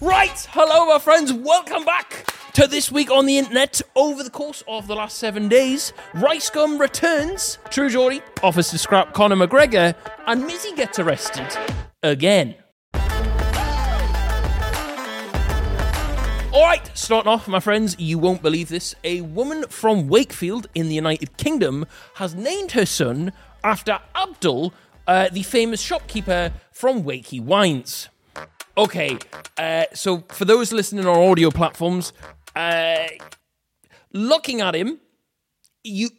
Right, hello, my friends. Welcome back to this week on the internet. Over the course of the last seven days, Rice Gum returns. True Geordie offers to scrap Conor McGregor, and Mizzy gets arrested again. All right, starting off, my friends, you won't believe this. A woman from Wakefield in the United Kingdom has named her son after Abdul, uh, the famous shopkeeper from Wakey Wines. Okay, uh, so for those listening on audio platforms, uh, looking at him, you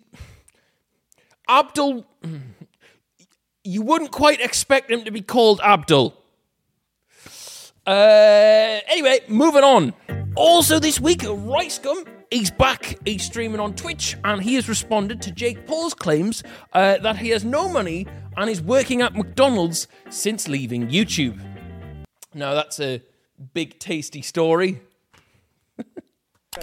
Abdul, you wouldn't quite expect him to be called Abdul. Uh, anyway, moving on. Also, this week, Rice Gum, he's back. He's streaming on Twitch, and he has responded to Jake Paul's claims uh, that he has no money and is working at McDonald's since leaving YouTube. Now, that's a big, tasty story.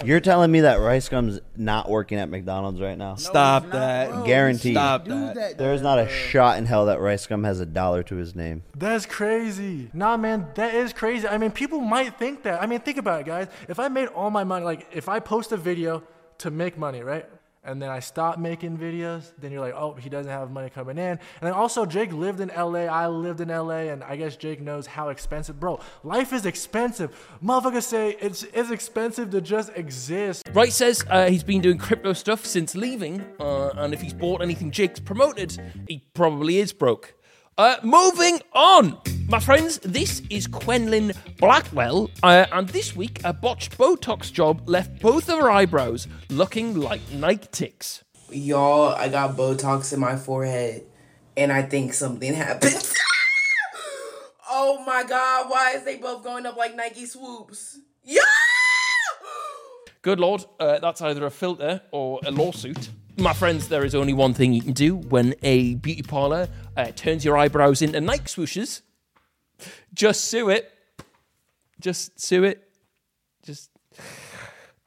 You're telling me that Rice Gum's not working at McDonald's right now? Stop that. Guaranteed. Stop Do that. that. There's not a shot in hell that Rice Gum has a dollar to his name. That's crazy. Nah, man, that is crazy. I mean, people might think that. I mean, think about it, guys. If I made all my money, like if I post a video to make money, right? And then I stopped making videos, then you're like, oh, he doesn't have money coming in. And then also, Jake lived in LA, I lived in LA, and I guess Jake knows how expensive. Bro, life is expensive. Motherfuckers say it's, it's expensive to just exist. Wright says uh, he's been doing crypto stuff since leaving, uh, and if he's bought anything Jake's promoted, he probably is broke. Uh, moving on, my friends, this is Quenlin Blackwell, uh, and this week a botched Botox job left both of her eyebrows looking like Nike ticks. Y'all, I got Botox in my forehead, and I think something happened. oh my god, why is they both going up like Nike swoops? Yeah! Good lord, uh, that's either a filter or a lawsuit. My friends, there is only one thing you can do when a beauty parlor uh, turns your eyebrows into Nike swooshes. Just sue it. Just sue it. Just.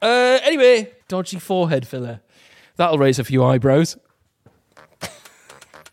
Uh, anyway, dodgy forehead filler. That'll raise a few eyebrows.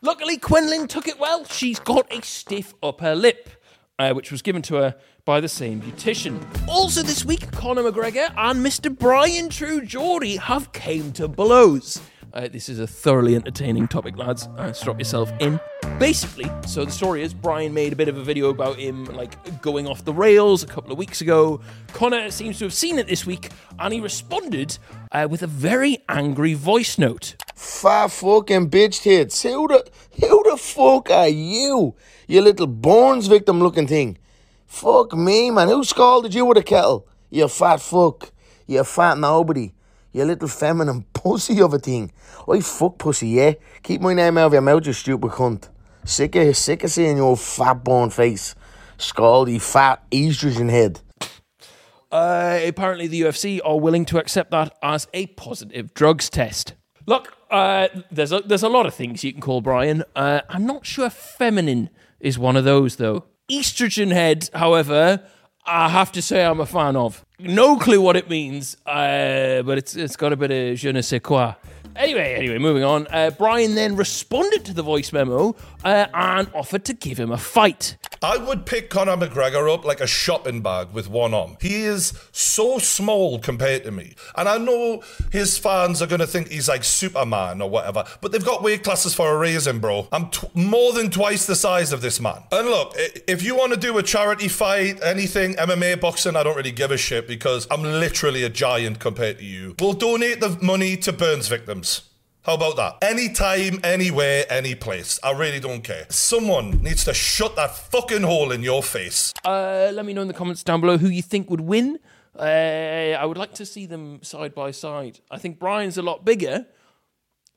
Luckily, Quenlin took it well. She's got a stiff upper lip, uh, which was given to her by the same beautician. Also, this week, Conor McGregor and Mr. Brian True Geordie have came to blows. Uh, this is a thoroughly entertaining topic, lads. Uh, strap yourself in. Basically, so the story is Brian made a bit of a video about him like going off the rails a couple of weeks ago. Conor seems to have seen it this week, and he responded uh, with a very angry voice note. Fat fucking bitch tits. Who the who the fuck are you? You little Borns victim looking thing. Fuck me, man. Who scalded you with a kettle? You fat fuck. You fat nobody. You little feminine pussy of a thing. I fuck pussy, yeah. Keep my name out of your mouth, you stupid cunt. Sick of sick of seeing your fat born face. Scaldy fat estrogen head. Uh, apparently, the UFC are willing to accept that as a positive drugs test. Look, uh, there's a, there's a lot of things you can call Brian. Uh, I'm not sure feminine is one of those though. Estrogen head, however, I have to say I'm a fan of. No clue what it means, uh, but it's it's got a bit of je ne sais quoi. Anyway, anyway, moving on. Uh, Brian then responded to the voice memo uh, and offered to give him a fight. I would pick Conor McGregor up like a shopping bag with one arm. He is so small compared to me. And I know his fans are going to think he's like Superman or whatever, but they've got weight classes for a reason, bro. I'm tw- more than twice the size of this man. And look, if you want to do a charity fight, anything, MMA, boxing, I don't really give a shit because I'm literally a giant compared to you. We'll donate the money to Burns victims. How about that? Anytime, anywhere, any place. I really don't care. Someone needs to shut that fucking hole in your face. Uh, let me know in the comments down below who you think would win. Uh, I would like to see them side by side. I think Brian's a lot bigger.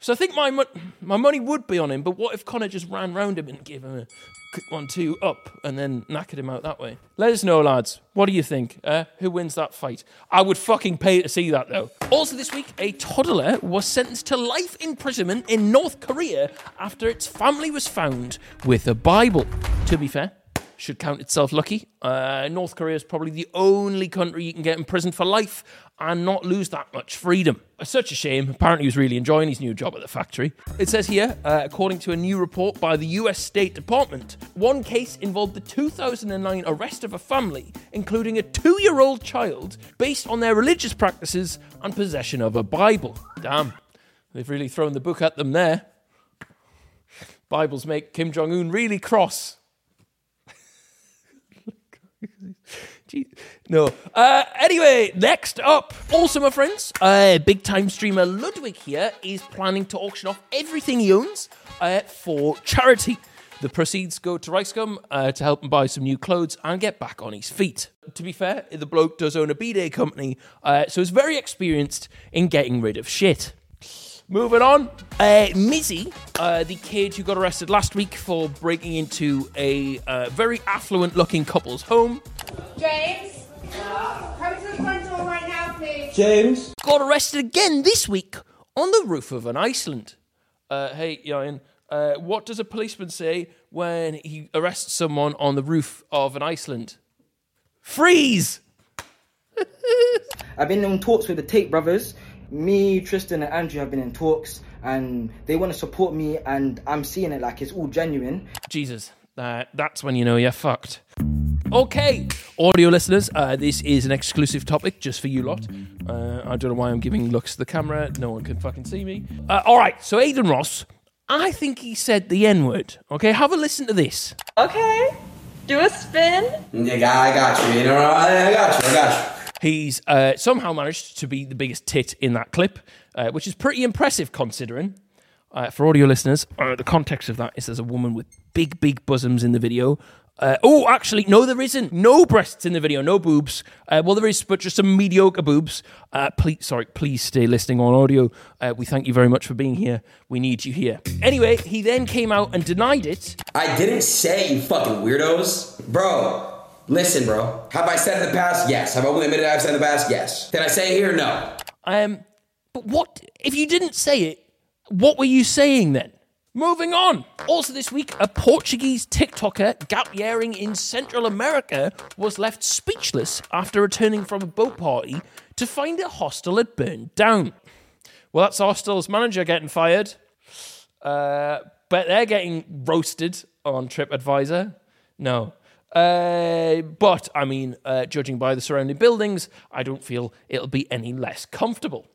So I think my mo- my money would be on him, but what if Conor just ran round him and gave him a quick one two up and then knackered him out that way? Let us know, lads. What do you think? Uh, who wins that fight? I would fucking pay to see that though. Also, this week, a toddler was sentenced to life imprisonment in North Korea after its family was found with a Bible. To be fair, should count itself lucky. Uh, North Korea is probably the only country you can get in prison for life and not lose that much freedom. Such a shame. Apparently, he was really enjoying his new job at the factory. It says here, uh, according to a new report by the US State Department, one case involved the 2009 arrest of a family, including a two year old child, based on their religious practices and possession of a Bible. Damn, they've really thrown the book at them there. Bibles make Kim Jong un really cross. No. Uh, anyway, next up. Also, my friends, uh, big time streamer Ludwig here is planning to auction off everything he owns uh, for charity. The proceeds go to Ricegum uh, to help him buy some new clothes and get back on his feet. To be fair, the bloke does own a bidet company, uh, so he's very experienced in getting rid of shit. Moving on, uh, Mizzy, uh, the kid who got arrested last week for breaking into a uh, very affluent looking couple's home, James, come to the front door right now, please. James. got arrested again this week on the roof of an Iceland. Uh, hey, Ian, uh, what does a policeman say when he arrests someone on the roof of an Iceland? Freeze! I've been in talks with the Tate brothers. Me, Tristan, and Andrew have been in talks, and they want to support me, and I'm seeing it like it's all genuine. Jesus, uh, that's when you know you're fucked. Okay, audio listeners, uh, this is an exclusive topic just for you lot. Uh, I don't know why I'm giving looks to the camera. No one can fucking see me. Uh, all right, so Adin Ross, I think he said the N word. Okay, have a listen to this. Okay. Do a spin. Yeah, I got you. You know, I I got you. I got you. He's uh, somehow managed to be the biggest tit in that clip, uh, which is pretty impressive considering. Uh, for audio listeners, uh, the context of that is there's a woman with big, big bosoms in the video. Uh, oh, actually, no, there isn't. No breasts in the video, no boobs. Uh, well, there is, but just some mediocre boobs. Please, sorry, please stay listening on audio. We thank you very much for being here. We need you here. Anyway, he then came out and denied it. I didn't say you fucking weirdos, bro. Listen, bro. Have I said in the past? Yes. Have I openly admitted I've said in the past? Yes. Did I say it here? No. Um, but what if you didn't say it? What were you saying then? Moving on. Also, this week, a Portuguese TikToker gap yearing in Central America was left speechless after returning from a boat party to find a hostel had burned down. Well, that's hostel's manager getting fired. Uh, but they're getting roasted on TripAdvisor. No. Uh, but, I mean, uh, judging by the surrounding buildings, I don't feel it'll be any less comfortable.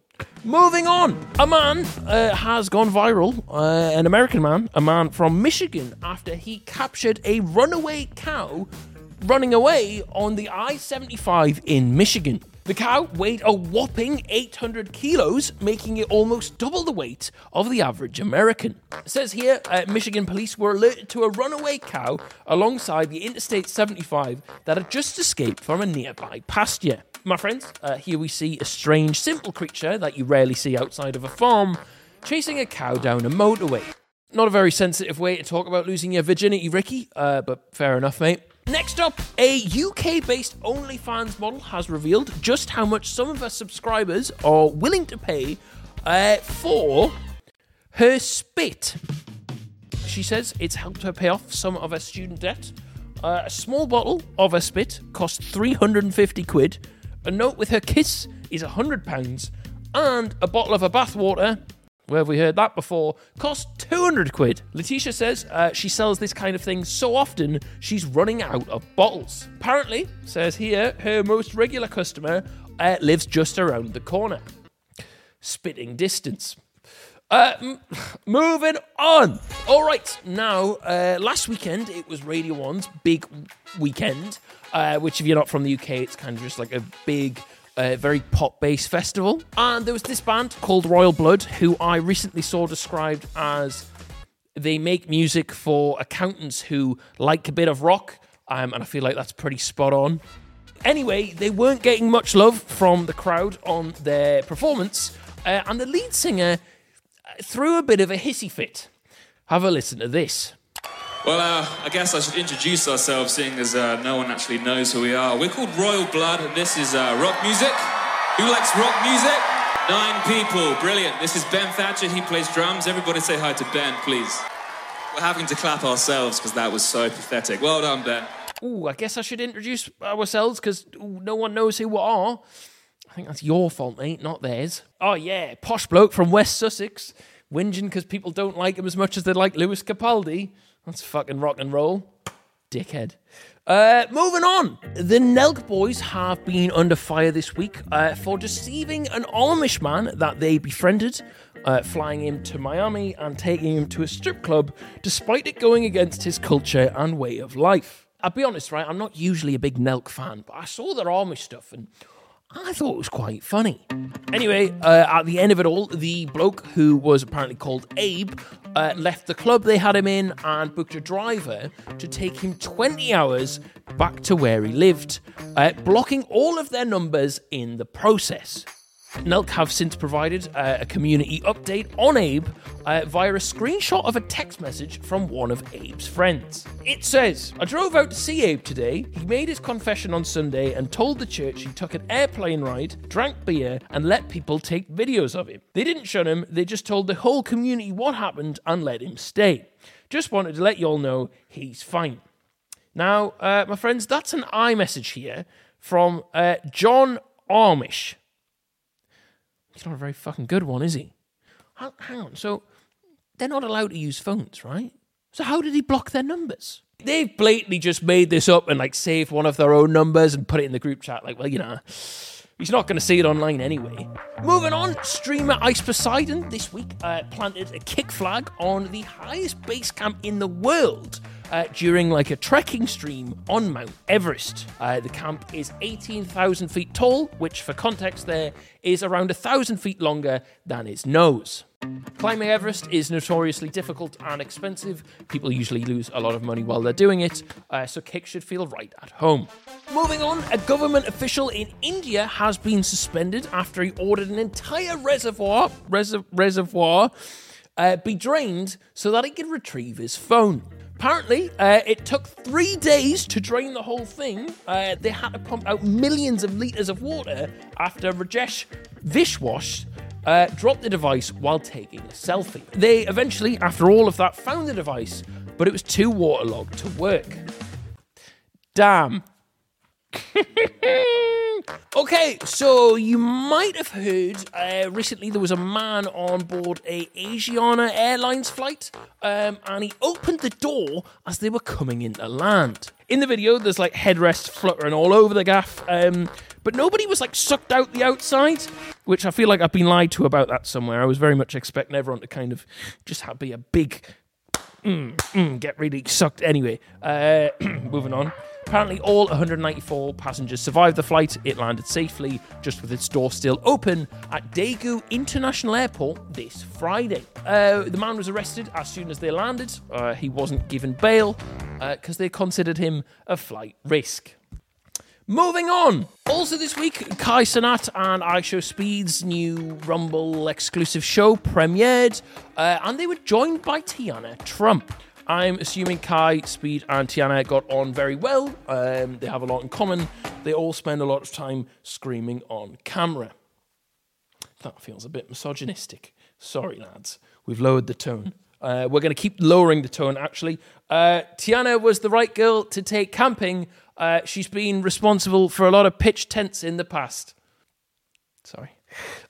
Moving on, a man uh, has gone viral. Uh, an American man, a man from Michigan, after he captured a runaway cow running away on the I 75 in Michigan. The cow weighed a whopping 800 kilos, making it almost double the weight of the average American. It says here uh, Michigan police were alerted to a runaway cow alongside the Interstate 75 that had just escaped from a nearby pasture. My friends, uh, here we see a strange, simple creature that you rarely see outside of a farm chasing a cow down a motorway. Not a very sensitive way to talk about losing your virginity, Ricky, uh, but fair enough, mate. Next up, a UK based OnlyFans model has revealed just how much some of her subscribers are willing to pay uh, for her spit. She says it's helped her pay off some of her student debt. Uh, a small bottle of her spit costs 350 quid. A note with her kiss is 100 pounds. And a bottle of her bathwater where have we heard that before? Cost 200 quid. Letitia says uh, she sells this kind of thing so often she's running out of bottles. Apparently, says here, her most regular customer uh, lives just around the corner. Spitting distance. Uh, m- moving on. All right, now, uh, last weekend it was Radio 1's big weekend, uh, which, if you're not from the UK, it's kind of just like a big a very pop based festival. And there was this band called Royal Blood, who I recently saw described as they make music for accountants who like a bit of rock. Um, and I feel like that's pretty spot on. Anyway, they weren't getting much love from the crowd on their performance, uh, and the lead singer threw a bit of a hissy fit. Have a listen to this. Well, uh, I guess I should introduce ourselves, seeing as uh, no one actually knows who we are. We're called Royal Blood, and this is uh, rock music. Who likes rock music? Nine people, brilliant. This is Ben Thatcher, he plays drums. Everybody say hi to Ben, please. We're having to clap ourselves because that was so pathetic. Well done, Ben. Ooh, I guess I should introduce ourselves because no one knows who we are. I think that's your fault, mate, not theirs. Oh, yeah, posh bloke from West Sussex, whinging because people don't like him as much as they like Lewis Capaldi. That's fucking rock and roll. Dickhead. Uh, moving on. The Nelk boys have been under fire this week uh, for deceiving an Amish man that they befriended, uh, flying him to Miami and taking him to a strip club, despite it going against his culture and way of life. I'll be honest, right? I'm not usually a big Nelk fan, but I saw their Amish stuff and I thought it was quite funny. Anyway, uh, at the end of it all, the bloke who was apparently called Abe uh, left the club they had him in and booked a driver to take him 20 hours back to where he lived, uh, blocking all of their numbers in the process. Nelk have since provided uh, a community update on Abe uh, via a screenshot of a text message from one of Abe's friends. It says, I drove out to see Abe today. He made his confession on Sunday and told the church he took an airplane ride, drank beer, and let people take videos of him. They didn't shun him, they just told the whole community what happened and let him stay. Just wanted to let you all know he's fine. Now, uh, my friends, that's an iMessage here from uh, John Amish. He's not a very fucking good one, is he? Hang, on. So they're not allowed to use phones, right? So how did he block their numbers? They've blatantly just made this up and like saved one of their own numbers and put it in the group chat. Like, well, you know, he's not going to see it online anyway. Moving on, streamer Ice Poseidon this week uh, planted a kick flag on the highest base camp in the world uh, during like a trekking stream on Mount Everest. Uh, the camp is 18,000 feet tall, which for context there is around a thousand feet longer than its nose. Climbing Everest is notoriously difficult and expensive. People usually lose a lot of money while they're doing it, uh, so Kick should feel right at home. Moving on, a government official in India has been suspended after he ordered an entire reservoir reser- reservoir uh, be drained so that he could retrieve his phone. Apparently, uh, it took three days to drain the whole thing. Uh, they had to pump out millions of litres of water after Rajesh Vishwash uh, dropped the device while taking a selfie. They eventually, after all of that, found the device, but it was too waterlogged to work. Damn. okay, so you might have heard uh, recently there was a man on board a Asiana Airlines flight, um, and he opened the door as they were coming into land. In the video, there's like headrests fluttering all over the gaff, um, but nobody was like sucked out the outside, which I feel like I've been lied to about that somewhere. I was very much expecting everyone to kind of just have, be a big mm, mm, get really sucked. Anyway, uh, moving on. Apparently, all 194 passengers survived the flight. It landed safely, just with its door still open, at Daegu International Airport this Friday. Uh, the man was arrested as soon as they landed. Uh, he wasn't given bail because they considered him a flight risk. Moving on. Also this week, Kai Cenat and IShowSpeed's new Rumble exclusive show premiered, uh, and they were joined by Tiana Trump. I'm assuming Kai, Speed, and Tiana got on very well. Um, they have a lot in common. They all spend a lot of time screaming on camera. That feels a bit misogynistic. Sorry, lads. We've lowered the tone. Uh, we're going to keep lowering the tone, actually. Uh, Tiana was the right girl to take camping. Uh, she's been responsible for a lot of pitch tents in the past. Sorry.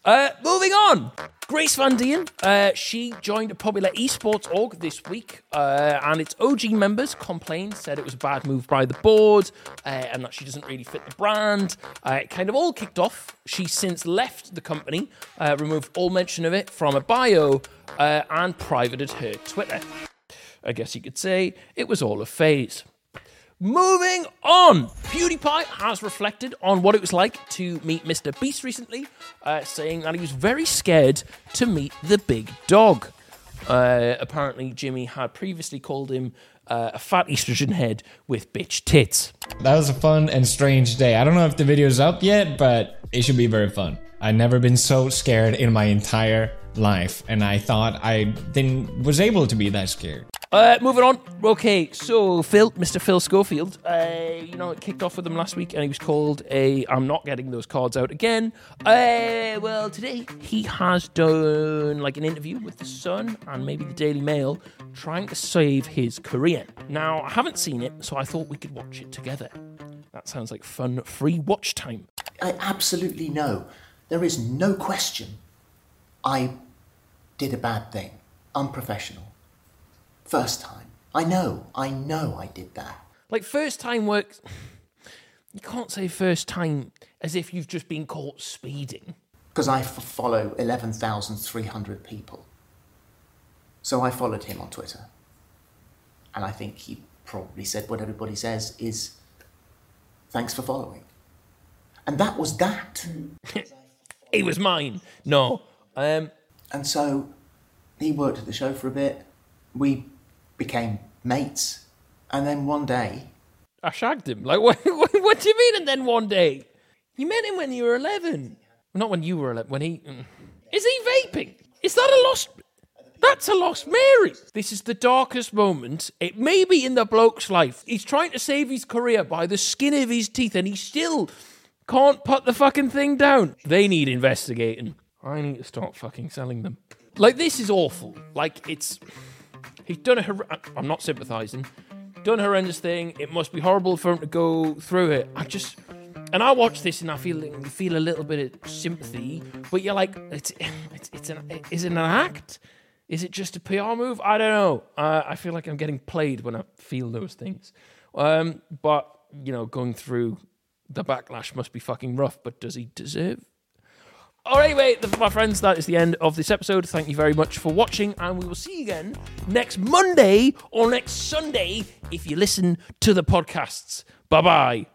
Uh, moving on. Grace Van Dien, uh, she joined a popular esports org this week, uh, and its OG members complained, said it was a bad move by the board, uh, and that she doesn't really fit the brand. Uh, it kind of all kicked off. She since left the company, uh, removed all mention of it from a bio, uh, and privated her Twitter. I guess you could say it was all a phase. Moving on, PewDiePie has reflected on what it was like to meet Mr. Beast recently, uh, saying that he was very scared to meet the big dog. Uh, apparently, Jimmy had previously called him uh, a fat estrogen head with bitch tits. That was a fun and strange day. I don't know if the video's up yet, but it should be very fun. I've never been so scared in my entire life, and I thought I then was able to be that scared. Uh, moving on. Okay, so Phil, Mr. Phil Schofield, uh, you know, it kicked off with him last week, and he was called a. I'm not getting those cards out again. Uh, well, today he has done like an interview with the Sun and maybe the Daily Mail, trying to save his career. Now, I haven't seen it, so I thought we could watch it together. That sounds like fun, free watch time. I absolutely know. There is no question. I did a bad thing. Unprofessional. First time. I know. I know I did that. Like first time works. You can't say first time as if you've just been caught speeding. Because I f- follow 11,300 people. So I followed him on Twitter. And I think he probably said what everybody says is thanks for following. And that was that. It was mine. No. Um, and so he worked at the show for a bit. We became mates. And then one day, I shagged him. Like, what, what, what do you mean? And then one day, you met him when you were eleven. Not when you were eleven. When he mm. is he vaping? Is that a lost? That's a lost Mary. This is the darkest moment. It may be in the bloke's life. He's trying to save his career by the skin of his teeth, and he still can't put the fucking thing down. They need investigating. I need to start fucking selling them. Like this is awful. Like it's he's done a. Hor- I'm not sympathising. Done a horrendous thing. It must be horrible for him to go through it. I just and I watch this and I feel feel a little bit of sympathy, but you're like, it's it's, it's an is it an act? Is it just a PR move? I don't know. Uh, I feel like I'm getting played when I feel those things. Um, but you know, going through the backlash must be fucking rough. But does he deserve? All right, anyway, my friends, that is the end of this episode. Thank you very much for watching, and we will see you again next Monday or next Sunday if you listen to the podcasts. Bye bye.